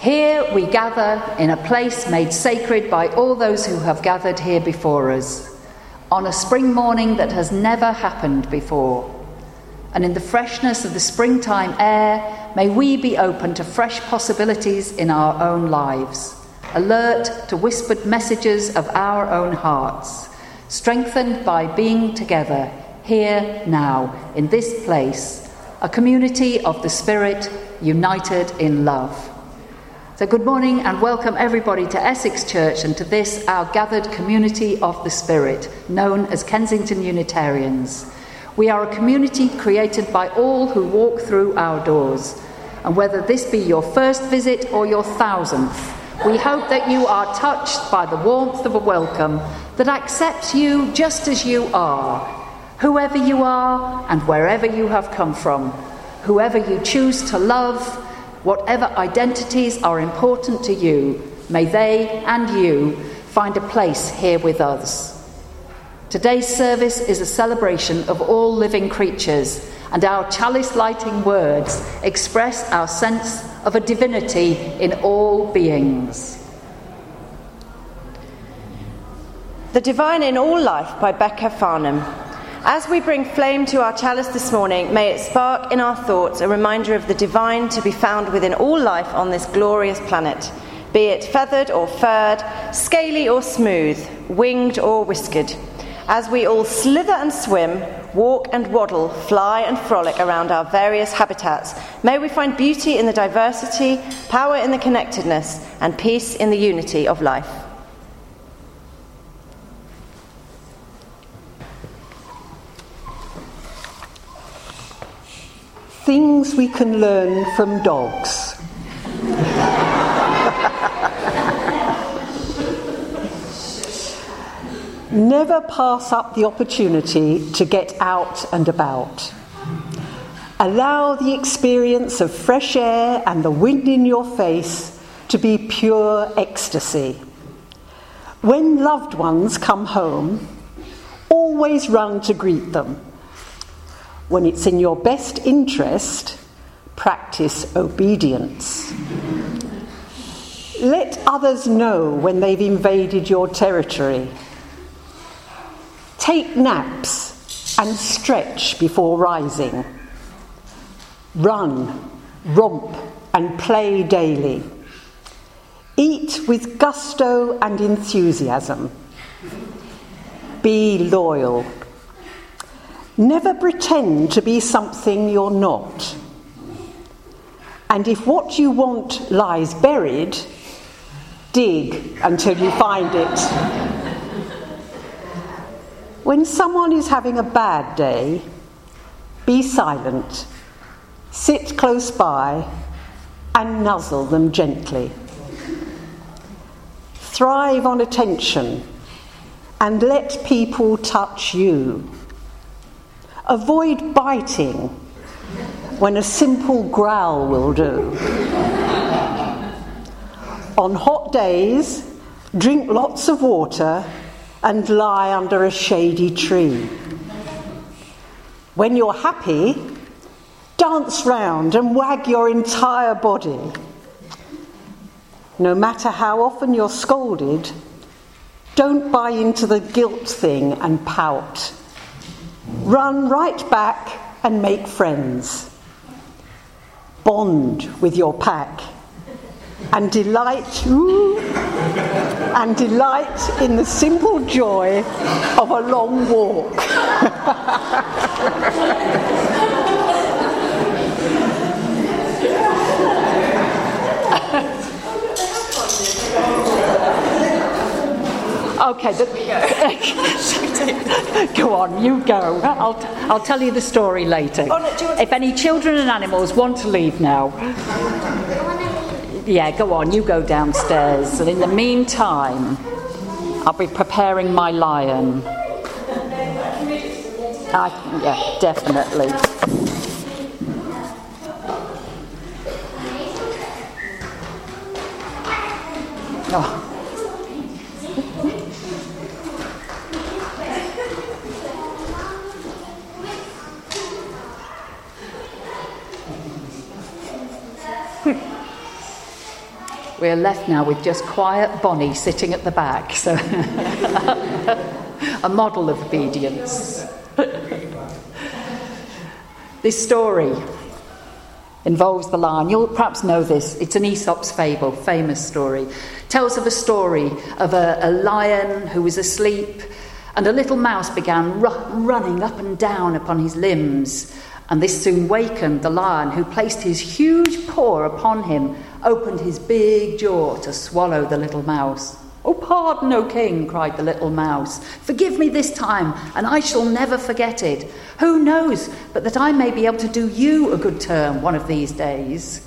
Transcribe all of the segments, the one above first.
Here we gather in a place made sacred by all those who have gathered here before us, on a spring morning that has never happened before. And in the freshness of the springtime air, may we be open to fresh possibilities in our own lives, alert to whispered messages of our own hearts, strengthened by being together here now in this place, a community of the Spirit united in love. So, good morning and welcome everybody to Essex Church and to this, our gathered community of the Spirit, known as Kensington Unitarians. We are a community created by all who walk through our doors. And whether this be your first visit or your thousandth, we hope that you are touched by the warmth of a welcome that accepts you just as you are, whoever you are and wherever you have come from, whoever you choose to love Whatever identities are important to you, may they and you find a place here with us. Today's service is a celebration of all living creatures, and our chalice lighting words express our sense of a divinity in all beings. The Divine in All Life by Becca Farnham. As we bring flame to our chalice this morning, may it spark in our thoughts a reminder of the divine to be found within all life on this glorious planet, be it feathered or furred, scaly or smooth, winged or whiskered. As we all slither and swim, walk and waddle, fly and frolic around our various habitats, may we find beauty in the diversity, power in the connectedness, and peace in the unity of life. Things we can learn from dogs. Never pass up the opportunity to get out and about. Allow the experience of fresh air and the wind in your face to be pure ecstasy. When loved ones come home, always run to greet them when it's in your best interest, practice obedience. Let others know when they've invaded your territory. Take naps and stretch before rising. Run, romp, and play daily. Eat with gusto and enthusiasm. Be loyal Never pretend to be something you're not. And if what you want lies buried, dig until you find it. When someone is having a bad day, be silent, sit close by, and nuzzle them gently. Thrive on attention and let people touch you. Avoid biting when a simple growl will do. On hot days, drink lots of water and lie under a shady tree. When you're happy, dance round and wag your entire body. No matter how often you're scolded, don't buy into the guilt thing and pout. Run right back and make friends. Bond with your pack and delight ooh, and delight in the simple joy of a long walk. Okay, the, go on, you go. I'll, I'll tell you the story later. Oh, if any children and animals want to leave now, yeah, go on, you go downstairs. And in the meantime, I'll be preparing my lion. I, yeah, definitely. Oh. We're left now with just quiet Bonnie sitting at the back. So, a model of obedience. this story involves the lion. You'll perhaps know this. It's an Aesop's fable, famous story. Tells of a story of a, a lion who was asleep, and a little mouse began ru- running up and down upon his limbs. And this soon wakened the lion, who placed his huge paw upon him, opened his big jaw to swallow the little mouse. Oh, pardon, O king, cried the little mouse. Forgive me this time, and I shall never forget it. Who knows but that I may be able to do you a good turn one of these days?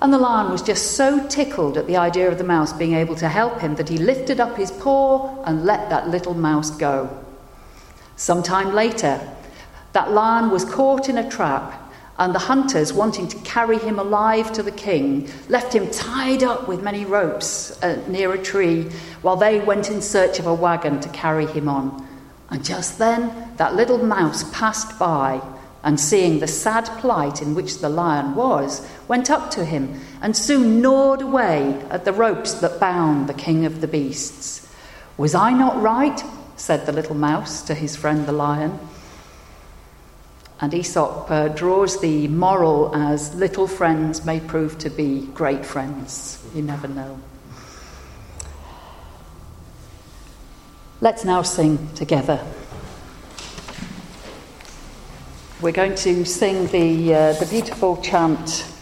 And the lion was just so tickled at the idea of the mouse being able to help him that he lifted up his paw and let that little mouse go. Some time later, that lion was caught in a trap and the hunters, wanting to carry him alive to the king, left him tied up with many ropes uh, near a tree while they went in search of a wagon to carry him on. And just then, that little mouse passed by and, seeing the sad plight in which the lion was, went up to him and soon gnawed away at the ropes that bound the king of the beasts. Was I not right? said the little mouse to his friend the lion. And Aesop uh, draws the moral as little friends may prove to be great friends. You never know. Let's now sing together. We're going to sing the, uh, the beautiful chant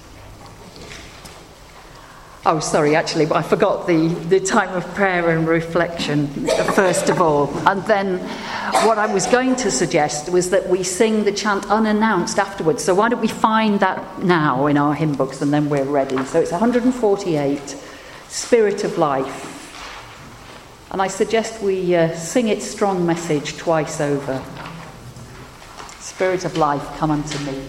Oh, sorry, actually, I forgot the, the time of prayer and reflection first of all. And then what I was going to suggest was that we sing the chant unannounced afterwards. So why don't we find that now in our hymn books and then we're ready? So it's 148, Spirit of Life. And I suggest we uh, sing its strong message twice over. Spirit of life, come unto me.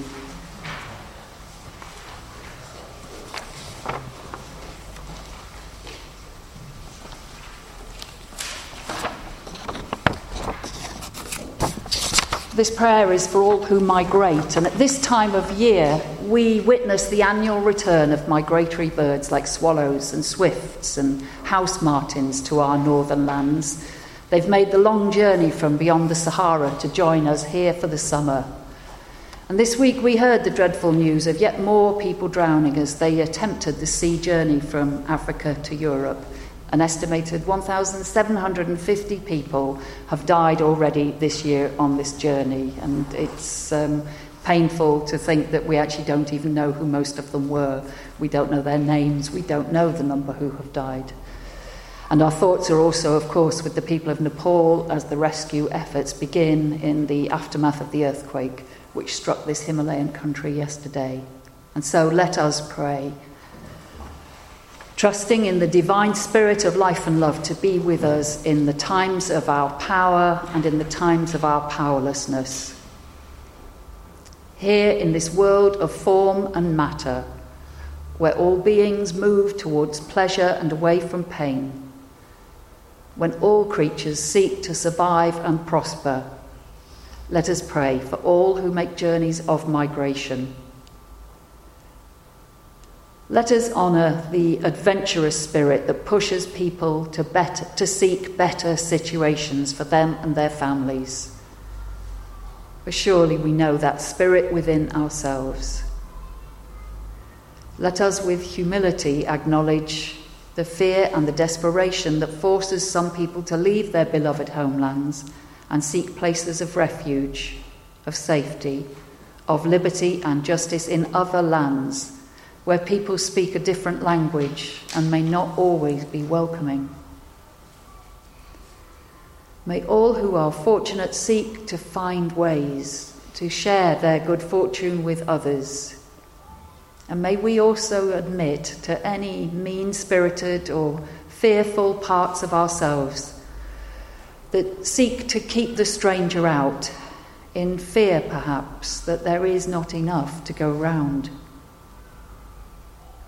This prayer is for all who migrate, and at this time of year, we witness the annual return of migratory birds like swallows and swifts and house martins to our northern lands. They've made the long journey from beyond the Sahara to join us here for the summer. And this week we heard the dreadful news of yet more people drowning as they attempted the sea journey from Africa to Europe. An estimated 1,750 people have died already this year on this journey, and it's um, painful to think that we actually don't even know who most of them were. We don't know their names, we don't know the number who have died. And our thoughts are also, of course, with the people of Nepal as the rescue efforts begin in the aftermath of the earthquake which struck this Himalayan country yesterday. And so let us pray trusting in the divine spirit of life and love to be with us in the times of our power and in the times of our powerlessness. Here in this world of form and matter, where all beings move towards pleasure and away from pain, when all creatures seek to survive and prosper, let us pray for all who make journeys of migration let us honour the adventurous spirit that pushes people to, better, to seek better situations for them and their families. For surely we know that spirit within ourselves. Let us with humility acknowledge the fear and the desperation that forces some people to leave their beloved homelands and seek places of refuge, of safety, of liberty and justice in other lands where people speak a different language and may not always be welcoming. May all who are fortunate seek to find ways to share their good fortune with others. And may we also admit to any mean spirited or fearful parts of ourselves that seek to keep the stranger out, in fear perhaps that there is not enough to go round.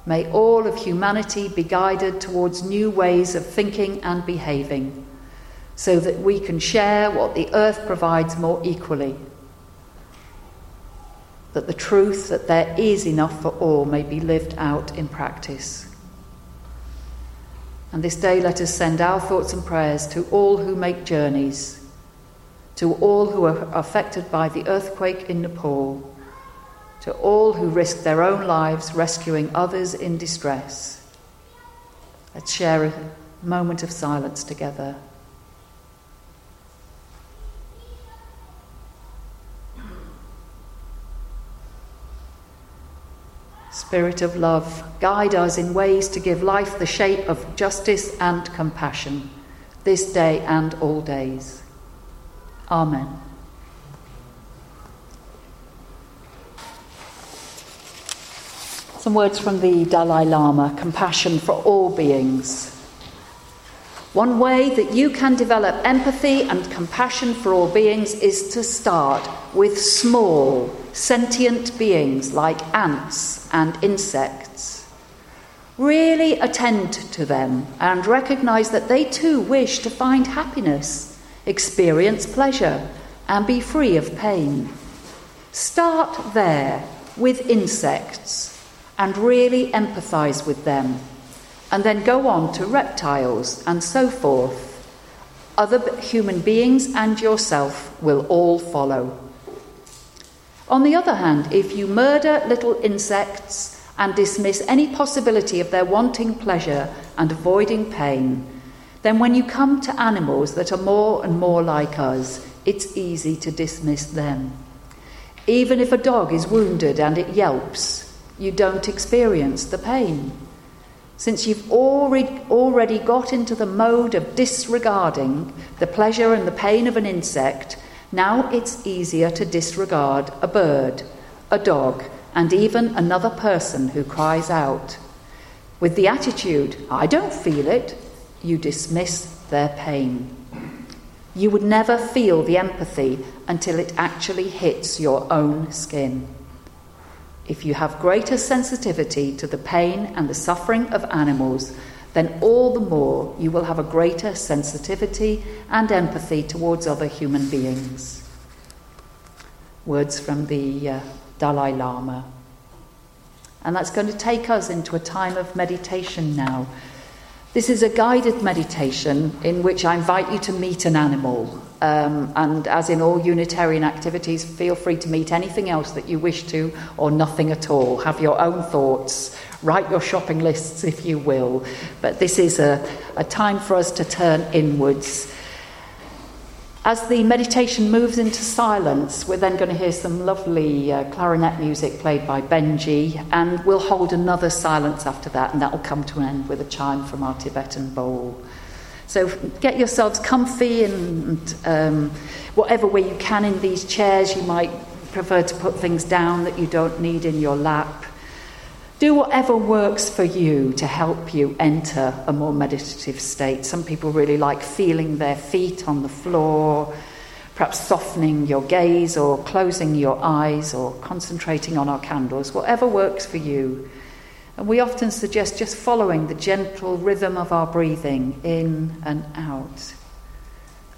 May all of humanity be guided towards new ways of thinking and behaving so that we can share what the earth provides more equally. That the truth that there is enough for all may be lived out in practice. And this day let us send our thoughts and prayers to all who make journeys, to all who are affected by the earthquake in Nepal, to all who risk their own lives rescuing others in distress. Let's share a moment of silence together. Spirit of love, guide us in ways to give life the shape of justice and compassion, this day and all days. Amen. Some words from the Dalai Lama compassion for all beings. One way that you can develop empathy and compassion for all beings is to start with small, sentient beings like ants and insects. Really attend to them and recognize that they too wish to find happiness, experience pleasure, and be free of pain. Start there with insects and really empathize with them and then go on to reptiles and so forth. Other human beings and yourself will all follow. On the other hand, if you murder little insects and dismiss any possibility of their wanting pleasure and avoiding pain, then when you come to animals that are more and more like us, it's easy to dismiss them. Even if a dog is wounded and it yelps, you don't experience the pain since you've already, already got into the mode of disregarding the pleasure and the pain of an insect, now it's easier to disregard a bird, a dog, and even another person who cries out. With the attitude, I don't feel it, you dismiss their pain. You would never feel the empathy until it actually hits your own skin. If you have greater sensitivity to the pain and the suffering of animals, then all the more you will have a greater sensitivity and empathy towards other human beings. Words from the uh, Dalai Lama. And that's going to take us into a time of meditation now. This is a guided meditation in which I invite you to meet an animal. Um, and as in all Unitarian activities, feel free to meet anything else that you wish to or nothing at all. Have your own thoughts, write your shopping lists if you will. But this is a, a time for us to turn inwards. As the meditation moves into silence, we're then going to hear some lovely uh, clarinet music played by Benji, and we'll hold another silence after that, and that will come to an end with a chime from our Tibetan bowl. So get yourselves comfy and um, whatever way you can in these chairs. You might prefer to put things down that you don't need in your lap. Do whatever works for you to help you enter a more meditative state. Some people really like feeling their feet on the floor, perhaps softening your gaze or closing your eyes or concentrating on our candles, whatever works for you. And we often suggest just following the gentle rhythm of our breathing in and out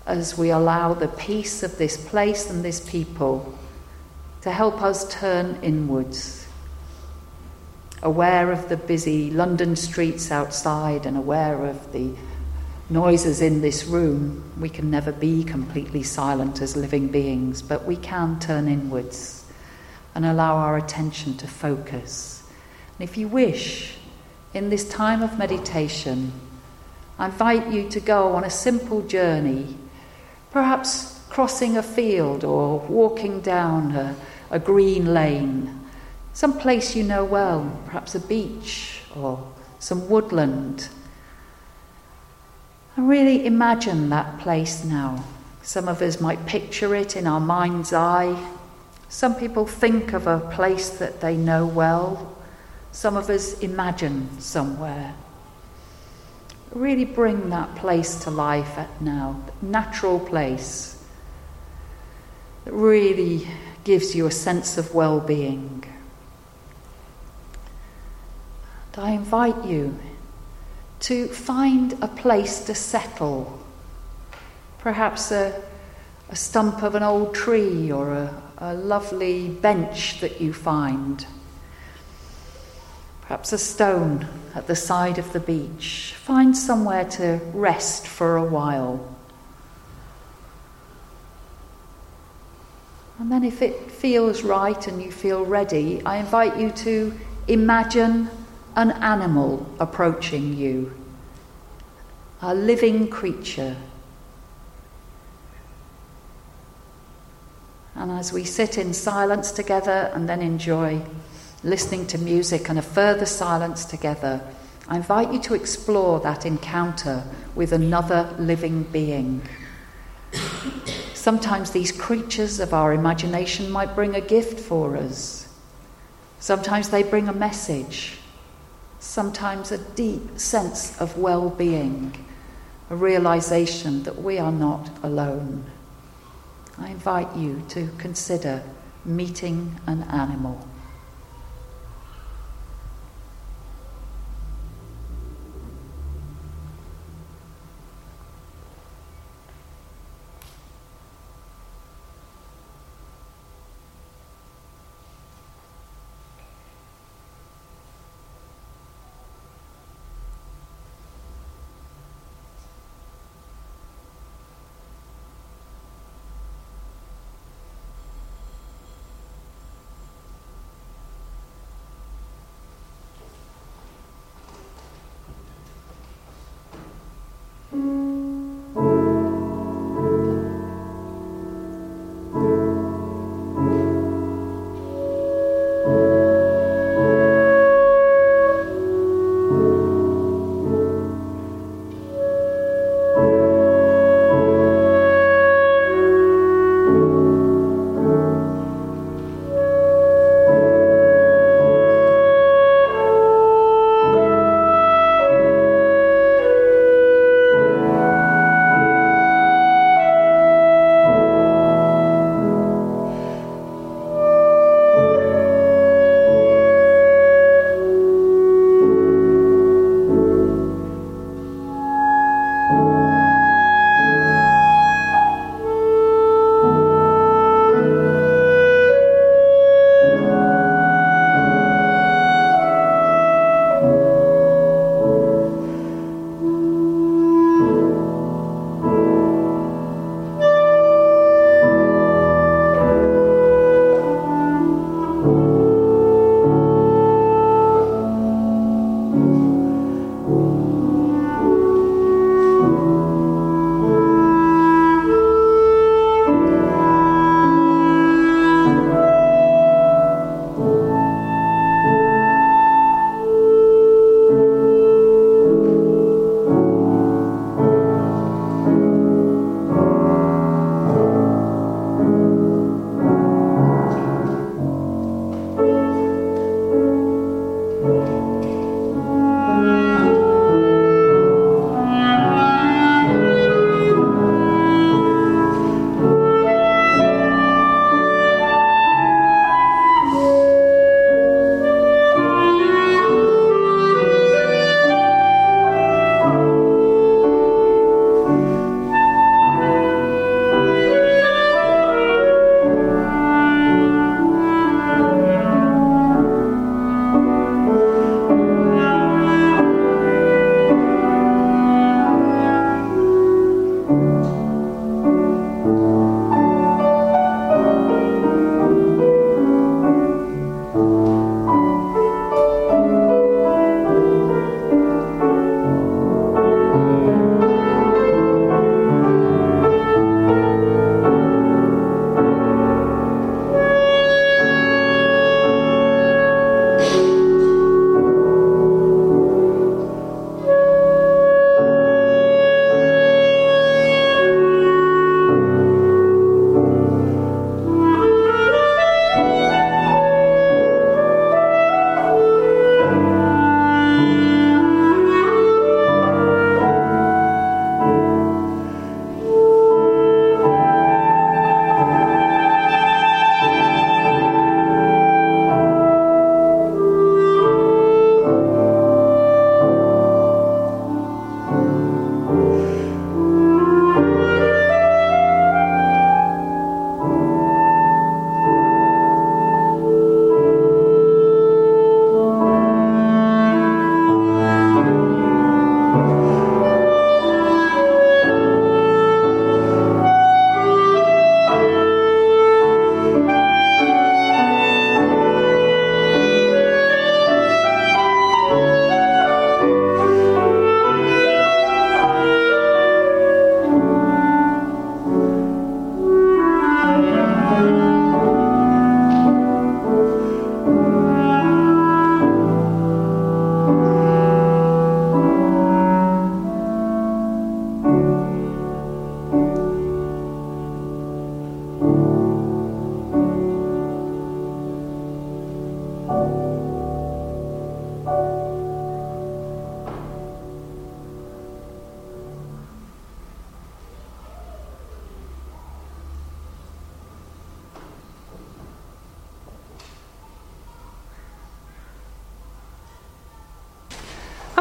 as we allow the peace of this place and this people to help us turn inwards. Aware of the busy London streets outside and aware of the noises in this room, we can never be completely silent as living beings, but we can turn inwards and allow our attention to focus and if you wish, in this time of meditation, I invite you to go on a simple journey, perhaps crossing a field or walking down a, a green lane, some place you know well, perhaps a beach or some woodland. And really imagine that place now. Some of us might picture it in our mind's eye. Some people think of a place that they know well, some of us imagine somewhere. Really bring that place to life at now, natural place that really gives you a sense of well being. I invite you to find a place to settle, perhaps a, a stump of an old tree or a, a lovely bench that you find perhaps a stone at the side of the beach. Find somewhere to rest for a while. And then, if it feels right and you feel ready, I invite you to imagine an animal approaching you, a living creature. And as we sit in silence together and then enjoy listening to music and a further silence together, I invite you to explore that encounter with another living being. Sometimes these creatures of our imagination might bring a gift for us. Sometimes they bring a message. Sometimes a deep sense of well being, a realization that we are not alone. I invite you to consider meeting an animal.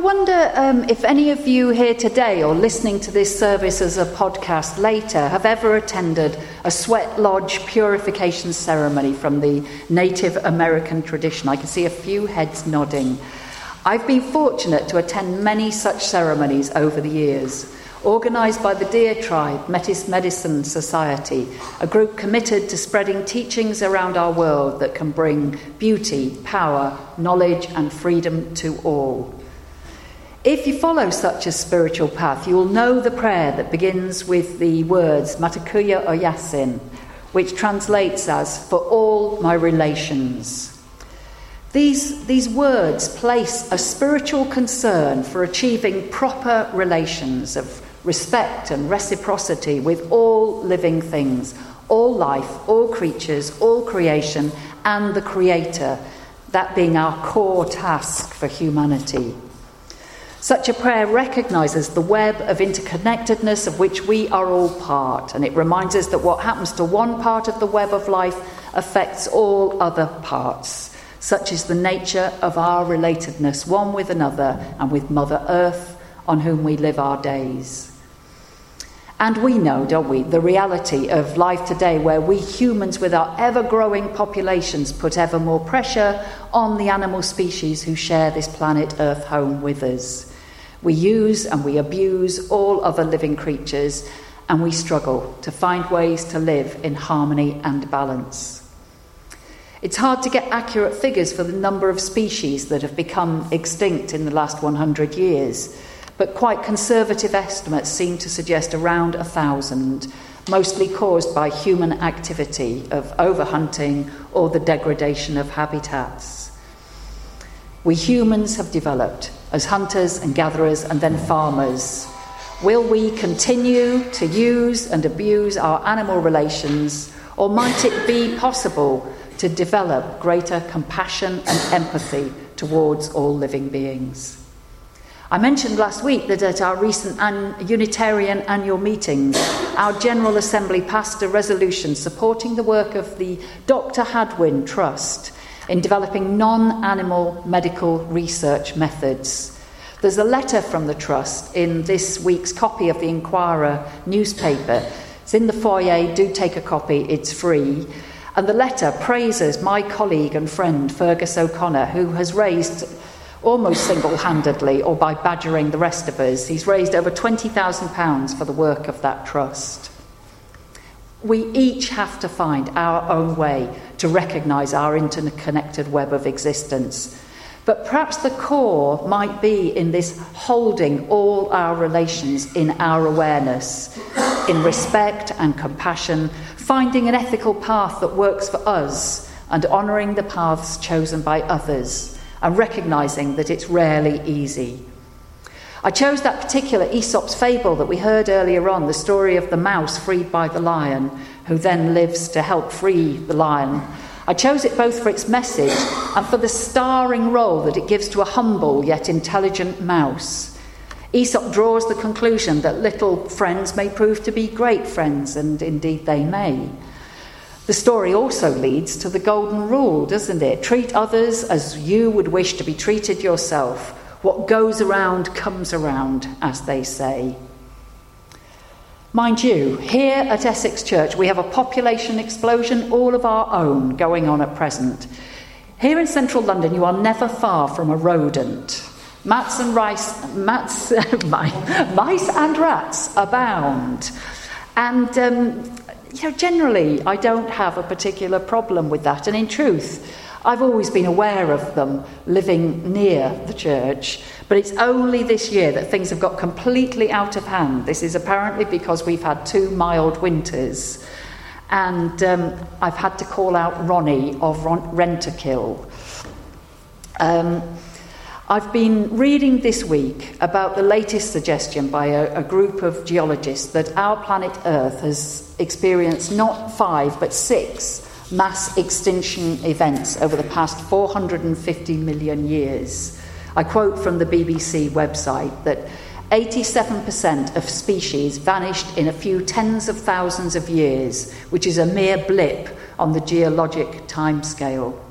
Wonder um, if any of you here today or listening to this service as a podcast later have ever attended a sweat lodge purification ceremony from the Native American tradition. I can see a few heads nodding. I've been fortunate to attend many such ceremonies over the years. Organised by the Deer Tribe Metis Medicine Society, a group committed to spreading teachings around our world that can bring beauty, power, knowledge, and freedom to all. If you follow such a spiritual path, you will know the prayer that begins with the words Mitakuye Oyasin, which translates as for all my relations. These, these words place a spiritual concern for achieving proper relations of respect and reciprocity with all living things, all life, all creatures, all creation, and the Creator, that being our core task for humanity. Such a prayer recognizes the web of interconnectedness of which we are all part, and it reminds us that what happens to one part of the web of life affects all other parts. Such is the nature of our relatedness one with another and with Mother Earth, on whom we live our days. And we know, don't we, the reality of life today where we humans, with our ever growing populations, put ever more pressure on the animal species who share this planet Earth home with us. We use and we abuse all other living creatures, and we struggle to find ways to live in harmony and balance. It's hard to get accurate figures for the number of species that have become extinct in the last 100 years, but quite conservative estimates seem to suggest around a thousand, mostly caused by human activity of overhunting or the degradation of habitats. We humans have developed as hunters and gatherers and then farmers? Will we continue to use and abuse our animal relations, or might it be possible to develop greater compassion and empathy towards all living beings? I mentioned last week that at our recent an- Unitarian annual meetings, our General Assembly passed a resolution supporting the work of the Dr. Hadwen Trust in developing non animal medical research methods. There's a letter from the Trust in this week's copy of the Inquirer newspaper. It's in the foyer, do take a copy, it's free. And the letter praises my colleague and friend Fergus O'Connor, who has raised almost single handedly, or by badgering the rest of us, he's raised over £20,000 for the work of that trust. We each have to find our own way to recognise our interconnected web of existence. But perhaps the core might be in this holding all our relations in our awareness, in respect and compassion, finding an ethical path that works for us, and honouring the paths chosen by others, and recognising that it's rarely easy. I chose that particular Aesop's fable that we heard earlier on, the story of the mouse freed by the lion, who then lives to help free the lion I chose it both for its message and for the starring role that it gives to a humble yet intelligent mouse. Aesop draws the conclusion that little friends may prove to be great friends, and indeed they may. The story also leads to the golden rule, doesn't it? Treat others as you would wish to be treated yourself. What goes around comes around, as they say. Mind you, here at Essex Church, we have a population explosion all of our own going on at present. Here in central London, you are never far from a rodent. Mats and rice, mats, mice and rats abound. And um, you know, generally, I don't have a particular problem with that. And in truth, I've always been aware of them living near the church, but it's only this year that things have got completely out of hand. This is apparently because we've had two mild winters, and um, I've had to call out Ronnie of Rentokil. Um, I've been reading this week about the latest suggestion by a, a, group of geologists that our planet Earth has experienced not five but six mass extinction events over the past 450 million years. I quote from the BBC website that 87% of species vanished in a few tens of thousands of years, which is a mere blip on the geologic timescale.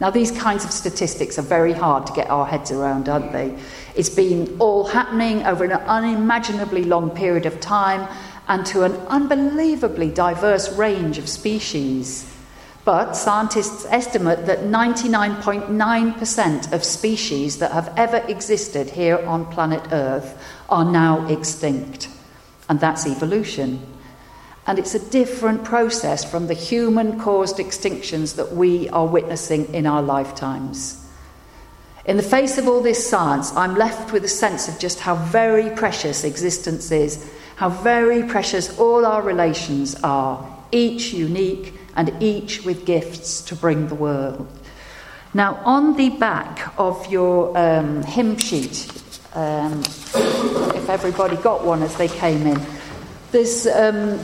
Now, these kinds of statistics are very hard to get our heads around, aren't they? It's been all happening over an unimaginably long period of time and to an unbelievably diverse range of species. But scientists estimate that 99.9% of species that have ever existed here on planet Earth are now extinct. And that's evolution. And it's a different process from the human caused extinctions that we are witnessing in our lifetimes. In the face of all this science, I'm left with a sense of just how very precious existence is, how very precious all our relations are, each unique and each with gifts to bring the world. Now, on the back of your um, hymn sheet, um, if everybody got one as they came in, there's um,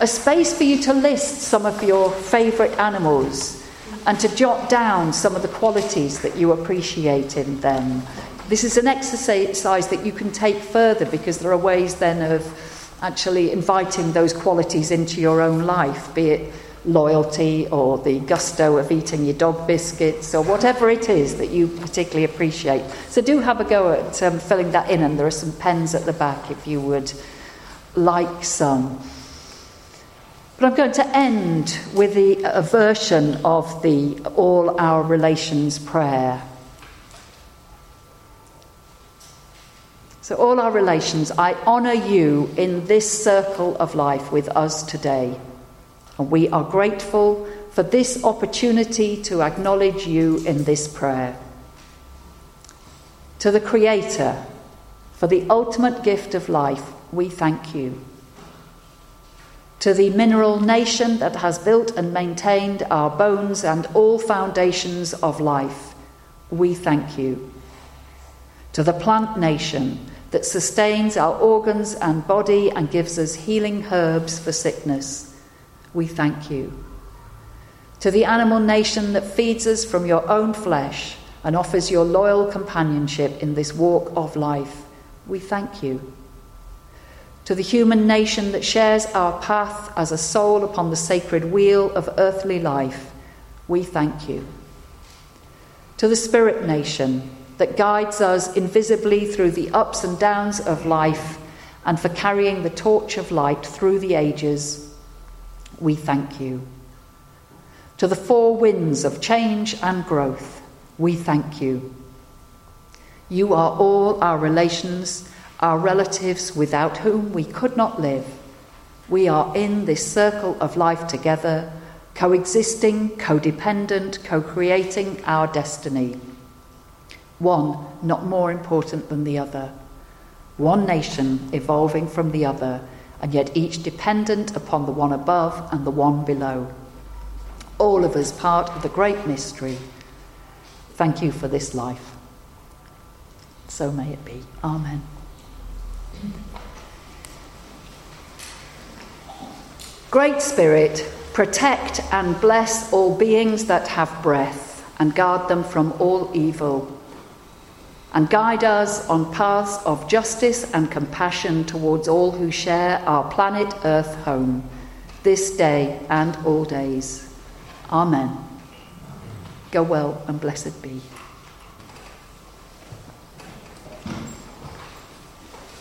a space for you to list some of your favourite animals and to jot down some of the qualities that you appreciate in them. This is an exercise that you can take further because there are ways then of actually inviting those qualities into your own life, be it loyalty or the gusto of eating your dog biscuits or whatever it is that you particularly appreciate. So do have a go at um, filling that in, and there are some pens at the back if you would like some. But I'm going to end with the, a version of the All Our Relations prayer. So, all our relations, I honour you in this circle of life with us today. And we are grateful for this opportunity to acknowledge you in this prayer. To the Creator, for the ultimate gift of life, we thank you. To the mineral nation that has built and maintained our bones and all foundations of life, we thank you. To the plant nation that sustains our organs and body and gives us healing herbs for sickness, we thank you. To the animal nation that feeds us from your own flesh and offers your loyal companionship in this walk of life, we thank you. To the human nation that shares our path as a soul upon the sacred wheel of earthly life, we thank you. To the spirit nation that guides us invisibly through the ups and downs of life and for carrying the torch of light through the ages, we thank you. To the four winds of change and growth, we thank you. You are all our relations, our relatives without whom we could not live. We are in this circle of life together, coexisting, codependent, co creating our destiny. One not more important than the other. One nation evolving from the other and yet each dependent upon the one above and the one below. All of us part of the great mystery. Thank you for this life. So may it be. Amen. Great Spirit, protect and bless all beings that have breath and guard them from all evil and guide us on paths of justice and compassion towards all who share our planet Earth home, this day and all days. Amen. Go well and blessed be.